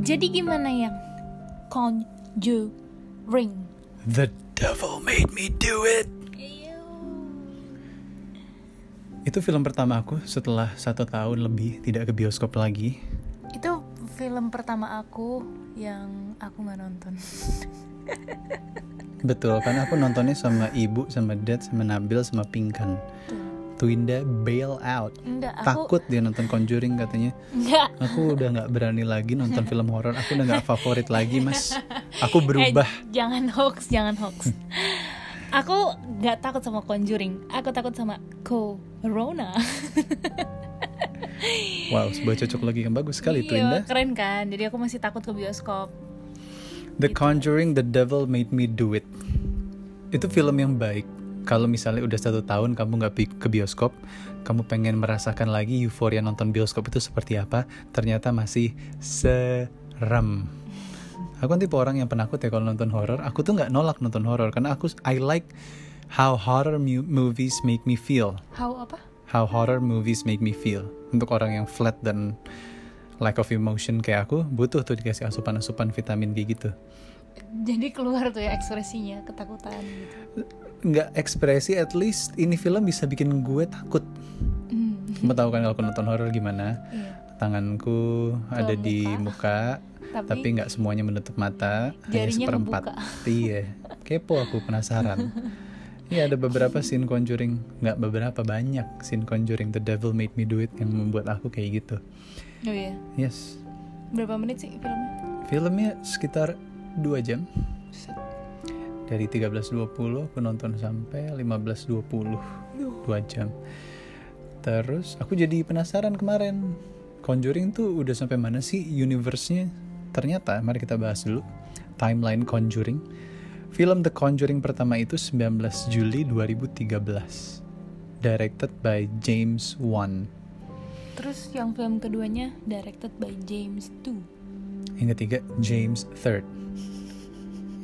Jadi gimana yang Conjuring? The devil made me do it. Itu film pertama aku setelah satu tahun lebih tidak ke bioskop lagi. Itu film pertama aku yang aku nggak nonton. Betul, karena aku nontonnya sama ibu, sama dad, sama Nabil, sama Pinkan. Twinda bail out. Enggak, aku Takut dia nonton Conjuring katanya. enggak. Aku udah nggak berani lagi nonton film horor. Aku udah nggak favorit lagi, Mas. Aku berubah. Eh, jangan hoax, jangan hoax. aku nggak takut sama Conjuring. Aku takut sama Corona. Wow, sebuah cocok lagi yang bagus sekali, Iya, Twinda. keren kan? Jadi aku masih takut ke bioskop. The Conjuring, The Devil Made Me Do It. Itu film yang baik. Kalau misalnya udah satu tahun kamu nggak ke bioskop, kamu pengen merasakan lagi euforia nonton bioskop itu seperti apa, ternyata masih serem. Aku kan tipe orang yang penakut ya kalau nonton horor. Aku tuh nggak nolak nonton horor karena aku I like how horror mu- movies make me feel. How apa? How horror movies make me feel. Untuk orang yang flat dan lack of emotion kayak aku, butuh tuh dikasih asupan-asupan vitamin D gitu. Jadi keluar tuh ya ekspresinya ketakutan gitu. Nggak ekspresi at least ini film bisa bikin gue takut. Hmm, kamu tahu kan kalau nonton horor gimana? Iya. tanganku ada di muka Tapi, nggak semuanya menutup mata hanya seperempat. Iya kepo aku penasaran. Iya ada beberapa scene Conjuring. Nggak beberapa banyak scene Conjuring. The Devil Made Me Do It yang membuat aku kayak gitu. Oh iya. yes. Berapa menit sih filmnya? filmnya sekitar 2 jam. Set. Dari 13.20 aku nonton sampai 15.20 2 jam. Terus aku jadi penasaran kemarin. Conjuring tuh udah sampai mana sih universe-nya? Ternyata mari kita bahas dulu. Timeline Conjuring. Film The Conjuring pertama itu 19 Juli 2013 directed by James Wan. Terus yang film keduanya directed by James II. yang ketiga James Third.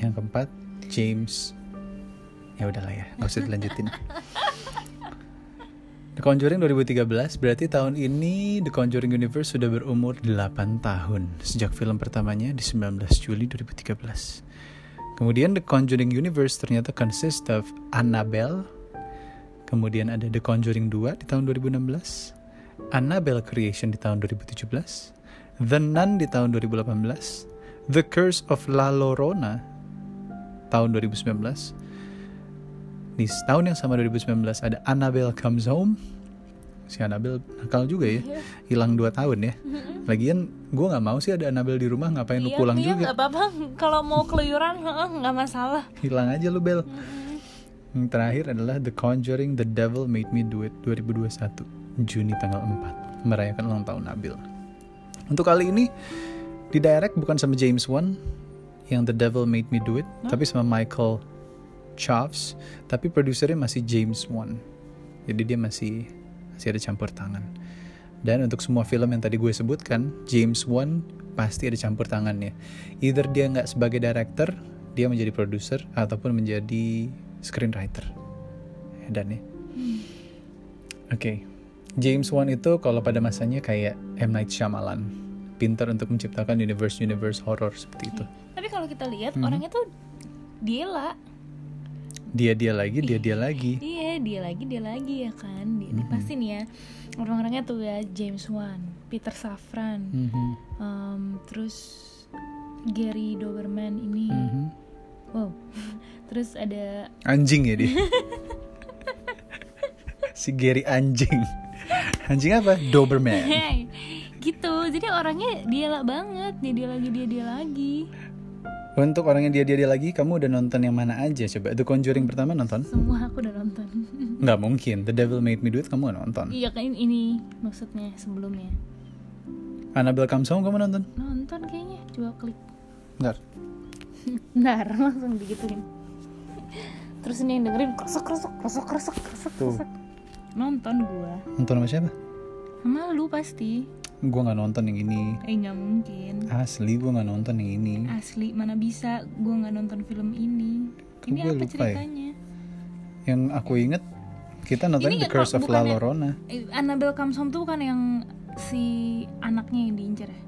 Yang keempat James. Ya udahlah ya nggak usah dilanjutin. The Conjuring 2013 berarti tahun ini The Conjuring Universe sudah berumur 8 tahun. Sejak film pertamanya di 19 Juli 2013 kemudian The Conjuring Universe ternyata consist of Annabelle. Kemudian ada The Conjuring 2 di tahun 2016 Annabelle Creation di tahun 2017 The Nun di tahun 2018 The Curse of La Llorona tahun 2019 di tahun yang sama 2019 ada Annabelle Comes Home. Si Annabelle nakal juga ya. Hilang 2 tahun ya. Lagian gue nggak mau sih ada Annabelle di rumah ngapain lu Iya, pulang iya, juga? nggak apa-apa. Kalau mau keluyuran, nggak masalah. hilang aja lu Bel. Yang terakhir adalah The Conjuring The Devil Made Me Do It 2021 Juni tanggal 4 merayakan ulang tahun Nabil. Untuk kali ini di direct bukan sama James Wan yang The Devil Made Me Do It tapi sama Michael Chaves tapi produsernya masih James Wan. Jadi dia masih masih ada campur tangan. Dan untuk semua film yang tadi gue sebutkan James Wan pasti ada campur tangannya. Either dia nggak sebagai director dia menjadi produser ataupun menjadi screenwriter. Dan ya? Oke. James Wan itu kalau pada masanya kayak M. Night Shyamalan pintar untuk menciptakan universe-universe horror seperti itu Tapi kalau kita lihat Mhm. orangnya tuh dia dia dia lagi dia dia lagi Iya, dia lagi, dia lagi ya kan. Dia, ini Mhm. pasti nih ya. Orang-orangnya tuh ya James Wan, Peter Safran, Mhm, em, terus Gary Doberman ini. mhm. Wow. Terus ada anjing ya dia si Gary anjing anjing apa Doberman gitu. Jadi orangnya dia lah banget. Dia dia lagi, dia dia lagi. untuk orang yang dia dia dia lagi kamu udah nonton yang mana aja coba The Conjuring pertama nonton Semua aku udah nonton. nggak mungkin The Devil Made Me Do It kamu nggak nonton iya kan ini maksudnya sebelumnya. Annabelle Comes Home kamu nonton Nonton kayaknya. Coba klik. Bentar. Bentar, langsung digituin. Terus ini yang dengerin krosok krosok krosok krosok krosok Tuh. krosok. Nonton gua. nonton sama siapa Sama lu pasti. Gua nggak nonton yang ini Eh nggak mungkin. asli gua nggak nonton yang ini Asli mana bisa gua nggak nonton film ini. Kok Ini gue apa lupa ya? ceritanya? yang aku inget kita nonton Ini The Curse of La Llorona Eh, Annabelle Comes Home tuh kan yang si anaknya yang diincar ya?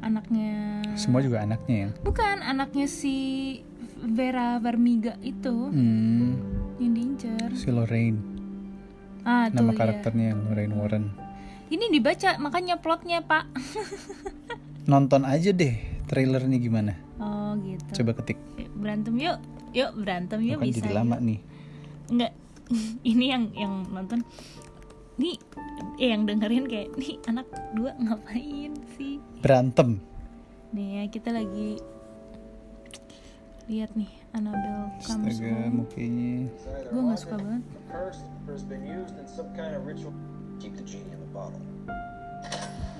anaknya Semua juga anaknya ya. bukan anaknya si Vera Farmiga itu Hmm, yang diincar si Lorraine. ah tuh Nama ya. karakternya Lorraine Warren. Ini dibaca makanya plotnya pak Nonton aja deh trailernya gimana. oh gitu Coba ketik. Yuk, berantem yuk yuk berantem yuk Bukan bisa jadi yuk. lama nih. Enggak, ini yang yang nonton nih eh, yang dengerin kayak nih anak dua ngapain sih Berantem. nih ya kita lagi lihat nih Annabelle comes Astaga, home mukanya. gue nggak suka banget The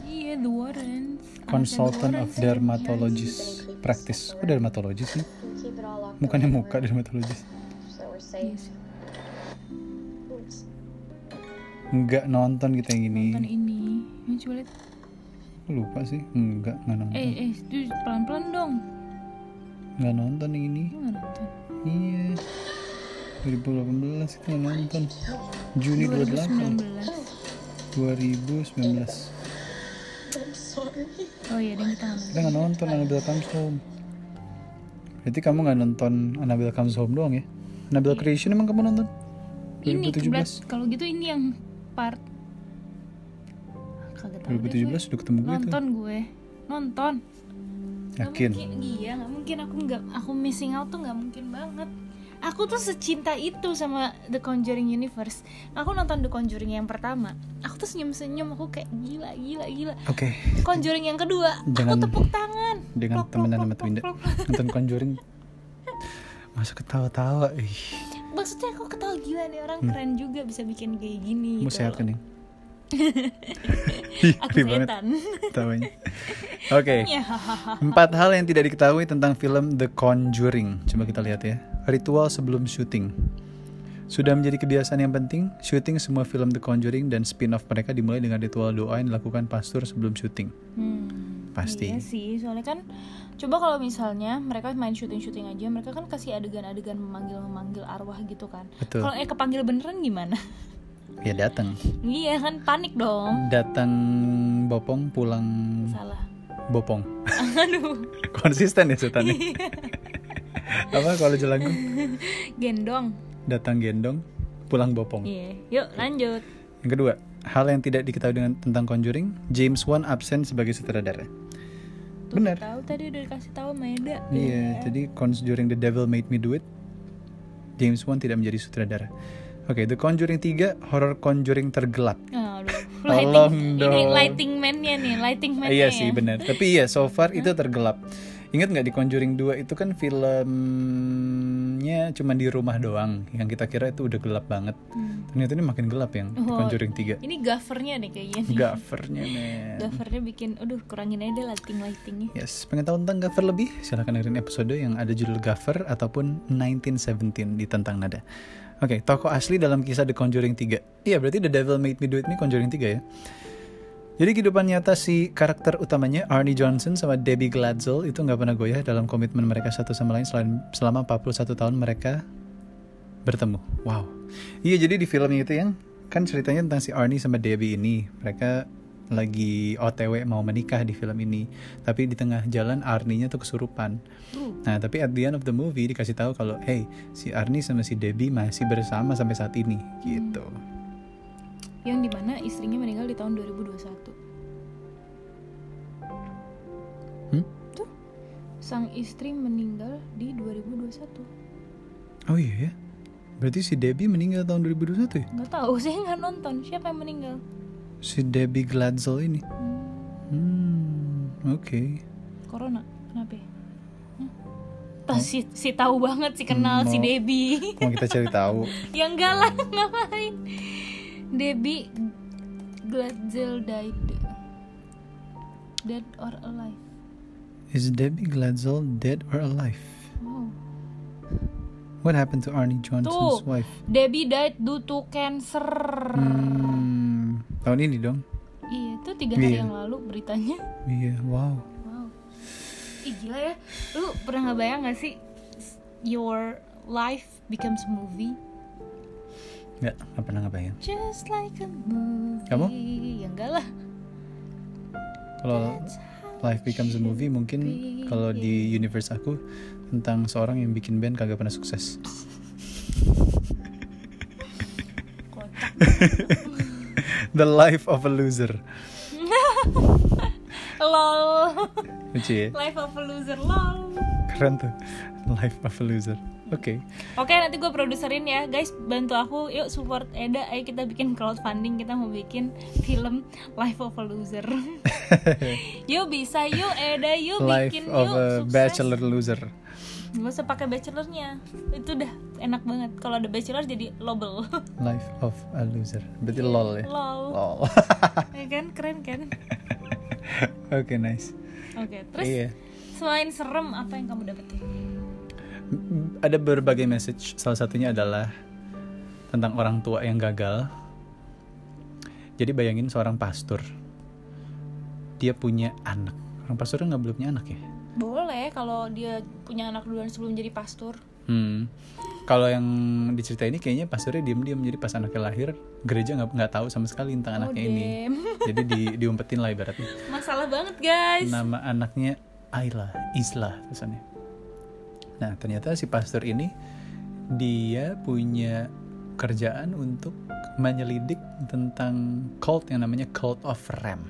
the iya The Warrens Consultant of dermatologist practice. Kok dermatologist sih? Mukanya muka dermatologist. So we're safe. sih. Oops. Enggak nonton kita yang ini. nonton ini Ini coba lihat Lupa sih. Enggak, enggak nonton. eh eh itu pelan pelan dong Enggak nonton yang ini. gue nggak nonton Iya. 2018 kita nonton. Juni 28. 2019 2019. oh iya dan kita nggak nonton Kita nggak nonton Annabelle Comes Home. Berarti kamu nggak nonton Annabelle Comes Home doang ya? Annabelle Creation emang kamu nonton? ini 2017. kebetulan kalau gitu ini yang part tahu deh 2017 gue. udah ketemu gue tuh. nonton gue nonton Yakin? mungkin, iya nggak mungkin aku nggak aku missing out tuh nggak mungkin banget aku tuh secinta itu sama The Conjuring Universe aku nonton The Conjuring yang pertama aku tuh senyum senyum aku kayak gila gila gila Oke, Conjuring yang kedua Jangan aku tepuk tangan dengan temenan sama Twinda. Nonton Conjuring. Masa ketawa-tawa? Ih, maksudnya aku ketawa gila nih orang keren juga bisa bikin kayak gini mau gitu sehat kan nih? Ih, aku banget setan ketawanya. Oke. ya Empat hal yang tidak diketahui tentang film The Conjuring. Coba kita lihat ya. Ritual sebelum syuting. Sudah menjadi kebiasaan yang penting, syuting semua film The Conjuring dan spin-off mereka dimulai dengan ritual doa yang dilakukan pastor sebelum syuting. Hmm, Pasti. Iya sih, soalnya kan coba kalau misalnya mereka main syuting-syuting aja, mereka kan kasih adegan-adegan memanggil-memanggil arwah gitu kan. Betul. Kalau eh kepanggil beneran gimana? Ya datang. iya kan panik dong. Datang bopong, pulang Salah. bopong. Aduh, Konsisten ya setannya. Apa kalau jelangkung? gendong. Datang gendong, pulang bopong. Iya, yuk lanjut. Yang kedua, hal yang tidak diketahui dengan tentang Conjuring, James Wan absen sebagai sutradara. Tuh, Bener. Tahu tadi udah dikasih tahu Maeda. Iya, jadi Conjuring The Devil Made Me Do It, James Wan tidak menjadi sutradara. Oke, The Conjuring 3, horror Conjuring tergelap. Aduh, Tolong lighting, dong. ini lighting man-nya nih, lighting man-nya iya ya. sih, benar. Tapi iya, so far itu tergelap. Ingat nggak di Conjuring 2 itu kan filmnya cuma di rumah doang, yang kita kira itu udah gelap banget. Hmm. Ternyata ini makin gelap yang di Oh. Conjuring 3. Ini gaffernya nih kayaknya. nih. Gaffernya men. Gaffernya bikin, aduh kurangin aja deh lighting-lightingnya. Yes, pengen tahu tentang Gaffer lebih? Silahkan dengerin episode yang ada judul Gaffer ataupun 1917 di Tentang Nada. Oke, tokoh asli dalam kisah The Conjuring 3. Iya, berarti The Devil Made Me Do It ini Conjuring 3 ya. Jadi kehidupan nyata si karakter utamanya Arnie Johnson sama Debbie Glatzel itu nggak pernah goyah dalam komitmen mereka satu sama lain selain selama 41 tahun mereka bertemu. Wow. Iya, jadi di filmnya itu yang kan ceritanya tentang si Arnie sama Debbie ini. Mereka lagi OTW mau menikah di film ini. Tapi di tengah jalan Arnie-nya tuh kesurupan. Nah, tapi at the end of the movie dikasih tahu kalau hey, si Arnie sama si Debbie masih bersama sampai saat ini gitu. Yang di mana istrinya meninggal di tahun 2021. Hmm? Tuh, sang istri meninggal di 2021. Oh iya ya. Berarti si Debbie meninggal tahun 2021 ya? Nggak tahu, saya nggak nonton. Siapa yang meninggal? Si Debbie Glatzel ini. Hmm, Hmm, oke. corona. Kenapa? ya? Si, si tahu banget si kenal si Mau- Debbie. Mau kita cari tahu. ya enggak lah, ngapain? Debbie Glatzel died. Dead or alive? Is Debbie Glatzel dead or alive? Wow. What happened to Arnie Johnson's Tuh. wife? Debbie died due to cancer. Hmm, tahun ini dong. Iya, itu tiga hari Iya. yang lalu beritanya. Iya, wow. Wow. Ih gila ya. Lu pernah nggak bayang gak sih your life becomes movie? Nggak, nggak pernah ngebayang. Just like a movie. Kamu? Ya enggak lah. Kalau Life Becomes a Movie mungkin kalau di universe aku tentang seorang yang bikin band kagak pernah sukses. The Life of a Loser. lol Lucu ya? life of a loser lol Keren tuh. Life of a Loser. Oke. Oke nanti gue produserin ya. Guys bantu aku. Yuk support Eda. Ayo kita bikin crowdfunding. Kita mau bikin film Life of a Loser. Yuk bisa. Yuk Eda. Yuk Life bikin. of yuk a sukses. Bachelor Loser. Gak usah pakai bachelornya. Itu udah enak banget. Kalau ada bachelor jadi lobel. Life of a Loser. Berarti lol ya? lol. Lol. ya kan? Keren kan? Oke, nice. oke terus Iya. selain serem apa yang kamu dapetin Ada berbagai message. Salah satunya adalah tentang orang tua yang gagal. Jadi bayangin seorang pastor. Dia punya anak. Orang pastor nggak boleh punya anak ya? boleh kalau dia punya anak duluan sebelum jadi pastor Hmm. Kalau yang dicerita ini kayaknya pastornya diem-diem jadi pas anaknya lahir gereja nggak nggak tahu sama sekali tentang anaknya ini. dem. Jadi di, diumpetin lah ibaratnya. masalah banget guys Nama anaknya Ayla, Isla tulisannya. Nah ternyata si pastor ini dia punya kerjaan untuk menyelidik tentang cult yang namanya cult of Ram.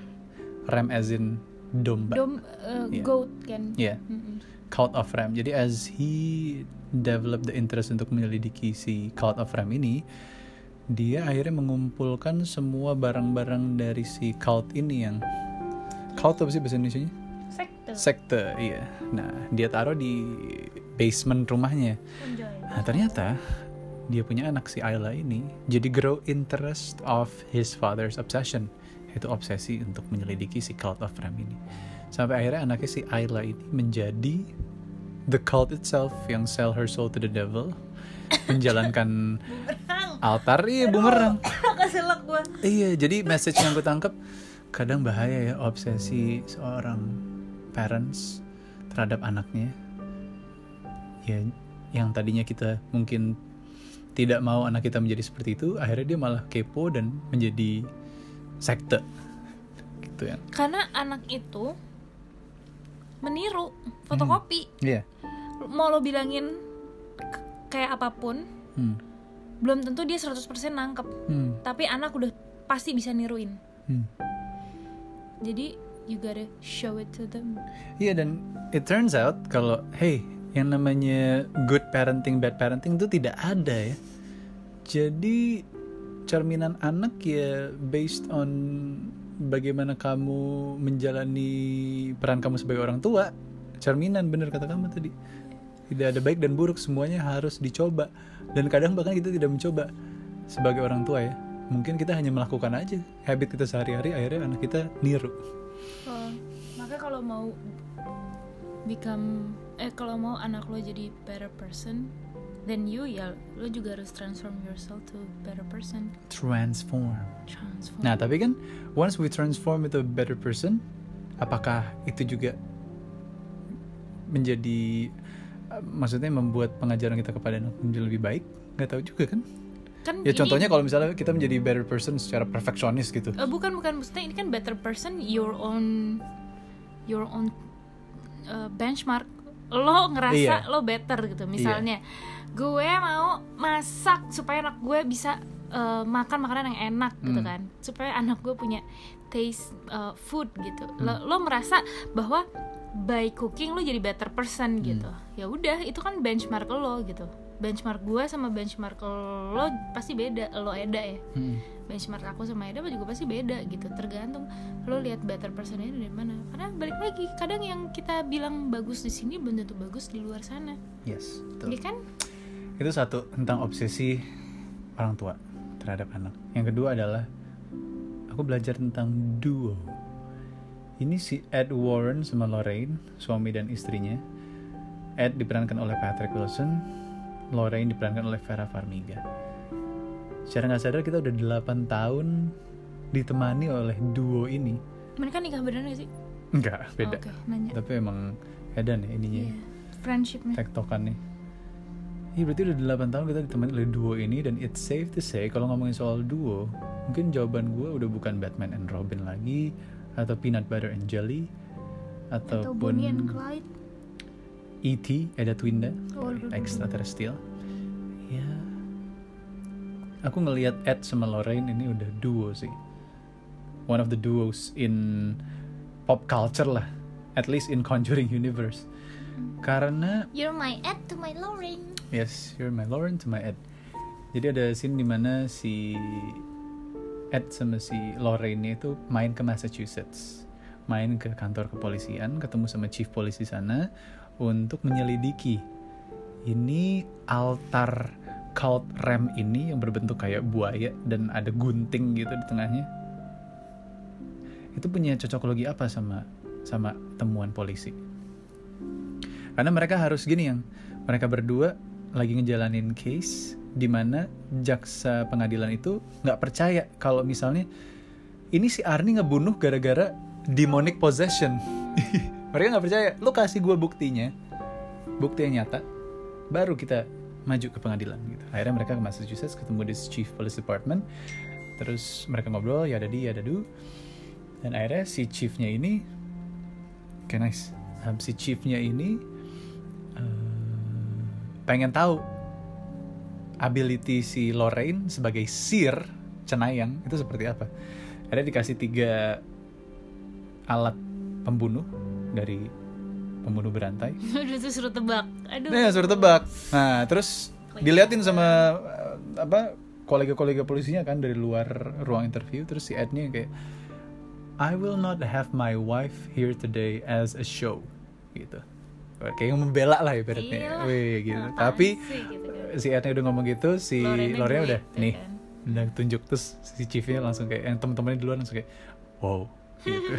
Ram as in domba. dom uh, Iya. goat kan Iya. Mm-mm. Cult of Ram. Jadi as he developed the interest untuk menyelidiki si Cult of Ram ini, dia akhirnya mengumpulkan semua barang-barang dari si cult ini yang cult apa sih bahasa Indonesia? Sekte. Sekte, iya. Nah, dia taruh di basement rumahnya. Enjoy. Nah, ternyata dia punya anak si Ayla ini jadi grow interest of his father's obsession. Yaitu obsesi untuk menyelidiki si cult of Ram ini. Sampai akhirnya anaknya si Ayla ini menjadi the cult itself yang sell her soul to the devil. Menjalankan altar iya bumerang. iya jadi message yang gue tangkap kadang bahaya ya obsesi seorang parents terhadap anaknya. Ya yang tadinya kita mungkin tidak mau anak kita menjadi seperti itu akhirnya dia malah kepo dan menjadi sekte. Gitu ya. Karena anak itu meniru fotokopi. Iya. Mau lo bilangin kayak apa pun hmm. belum tentu dia 100% nangkep. Hmm. tapi anak udah pasti bisa niruin. Hmm. jadi you gotta show it to them Iya dan it turns out kalau hey yang namanya good parenting bad parenting itu tidak ada ya. Jadi cerminan anak ya based on bagaimana kamu menjalani peran kamu sebagai orang tua. Cerminan bener kata kamu tadi. Tidak ada baik dan buruk semuanya harus dicoba dan kadang bahkan kita tidak mencoba sebagai orang tua ya. Mungkin kita hanya melakukan aja habit kita sehari-hari akhirnya anak kita niru. Oh, maka kalau mau become eh kalau mau anak lo jadi better person then you ya lo juga harus transform yourself to better person Transform. transform Nah, tapi kan once we transform into a better person, apakah itu juga menjadi uh, maksudnya membuat pengajaran kita kepada anak menjadi lebih baik? Gak tahu juga kan? Kan Ya ini- contohnya kalau misalnya kita menjadi better person secara perfeksionis gitu. Eh, bukan bukan maksudnya ini kan better person your own your own uh, benchmark lo ngerasa Iya. lo better gitu misalnya gue mau masak supaya anak gue bisa uh, makan makanan yang enak gitu Hmm. kan supaya anak gue punya taste uh, food gitu lo, Hmm. lo merasa bahwa by cooking lo jadi better person Hmm. gitu ya udah itu kan benchmark lo gitu benchmark gue sama benchmark lo pasti beda lo Eda ya Hmm. benchmark aku sama Eda juga pasti beda gitu tergantung lo lihat better personnya dari mana karena balik lagi kadang yang kita bilang bagus di sini belum tentu bagus di luar sana Yes, betul. Iya kan Itu satu tentang obsesi orang tua terhadap anak. Yang kedua adalah aku belajar tentang duo. Ini si Ed Warren sama Lorraine, suami dan istrinya. Ed diperankan oleh Patrick Wilson, Lorraine diperankan oleh Vera Farmiga. Secara nggak sadar kita udah 8 tahun ditemani oleh duo ini. mereka nikah beneran gak sih Enggak, beda. oke nanya Tapi emang edan ya ininya. Iya, friendshipnya tektokan nih Iya berarti udah 8 tahun kita ditemani oleh duo ini dan it's safe to say kalau ngomongin soal duo mungkin jawaban gue udah bukan Batman and Robin lagi atau Peanut Butter and Jelly atau ataupun Bonnie and Clyde E.T. Eda Twinda Oh, aduh, extraterrestrial. Ya. Aku ngelihat Ed sama Lorraine ini udah duo sih. One of the duos in pop culture lah. At least in Conjuring universe. Karena You're my Ed to my Lorraine. Yes, you're my Lauren to my Ed. Jadi ada scene di mana si Ed sama si Lorraine itu main ke Massachusetts, main ke kantor kepolisian, ketemu sama chief polisi sana untuk menyelidiki ini altar cult ram ini yang berbentuk kayak buaya dan ada gunting gitu di tengahnya. Itu punya cocokologi apa sama sama temuan polisi? Karena mereka harus gini yang mereka berdua lagi ngejalanin case di mana jaksa pengadilan itu nggak percaya kalau misalnya ini si Arnie ngebunuh gara-gara demonic possession. mereka nggak percaya. Lu kasih gue buktinya, bukti yang nyata, baru kita maju ke pengadilan gitu. Akhirnya mereka ke Massachusetts ketemu di Chief Police Department. Terus mereka ngobrol, ya ada di, ya ada du. Dan akhirnya si chiefnya ini, oke nice. Um, si chiefnya ini eh, pengen tahu ability si Lorraine sebagai seer cenayang itu seperti apa. Akhirnya dikasih tiga alat pembunuh dari pembunuh berantai. Udah tuh suruh tebak Aduh Nah, suruh tebak. Nah, terus diliatin sama eh, apa kolega-kolega polisinya kan dari luar ruang interview terus si Ednya kayak I will not have my wife here today as a show gitu. Kayak membela lah ibaratnya. Iyalah. Wih, gitu. Apaan Tapi sih, gitu kan. si Ednya udah ngomong gitu, si Lorraine udah gitu nih kan. udah tunjuk terus si chiefnya langsung kayak yang teman-temannya di luar langsung kayak wow gitu.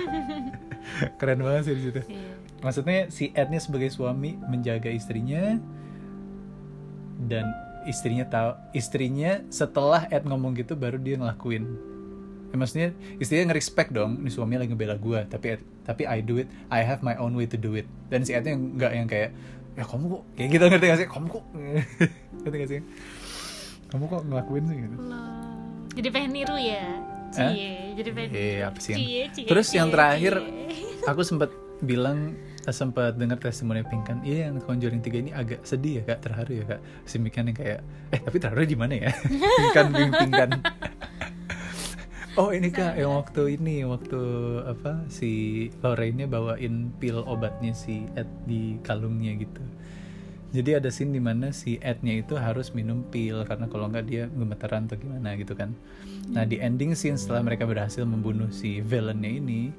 Keren banget sih di situ Iya. maksudnya si Ednya sebagai suami menjaga istrinya dan istrinya tahu istrinya setelah Ed ngomong gitu baru dia ngelakuin ya, maksudnya istrinya nge-respect dong ini suaminya lagi ngebela gue tapi Ed- tapi I do it I have my own way to do it dan si Ednya nggak yang kayak ya kamu kok kayak gitu ngerti gak sih kamu kok ngerti gak sih kamu kok ngelakuin sih gitu Loh. Jadi pengen niru ya? Cie Jadi pengen Eh, apa sih Cie, cie, Terus yang terakhir cie. aku sempat bilang eh, sempat dengar testimoni Pinkan, iya yang Conjuring 3 ini agak sedih ya kak, terharu ya kak. Si Pinkan yang kayak, eh tapi terharu di mana ya? Pinkan, Bing Pinkan. oh ini kak, yang waktu ini, waktu apa si Lorraine-nya bawain pil obatnya si Ed di kalungnya gitu. Jadi ada scene di mana si Ed-nya itu harus minum pil karena kalau nggak dia gemeteran atau gimana gitu kan. Nah di ending scene setelah mereka berhasil membunuh si villainnya ini,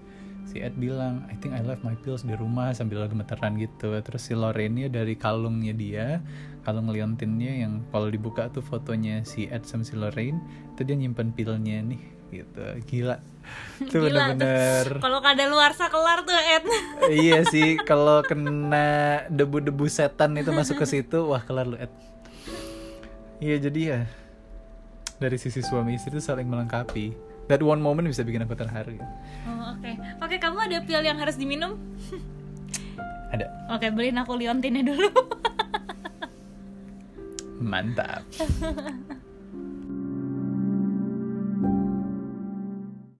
si Ed bilang, I think I left my pills di rumah sambil gemeteran gitu. Terus si Lorraine-nya dari kalungnya dia, kalung liontinnya yang kalau dibuka tuh fotonya si Ed sama si Lorraine, itu dia nyimpen pilnya nih gitu. Gila. Itu bener-bener. Kalau kada luar kelar tuh Ed. Iya sih kalau kena debu-debu setan itu masuk ke situ wah kelar lu Ed. Iya jadi ya dari sisi suami istri itu saling melengkapi. That one moment bisa bikin aku terharu. Oh oke. Oke kamu ada pil yang harus diminum? ada. Oke beliin aku liontinnya dulu 蛮大。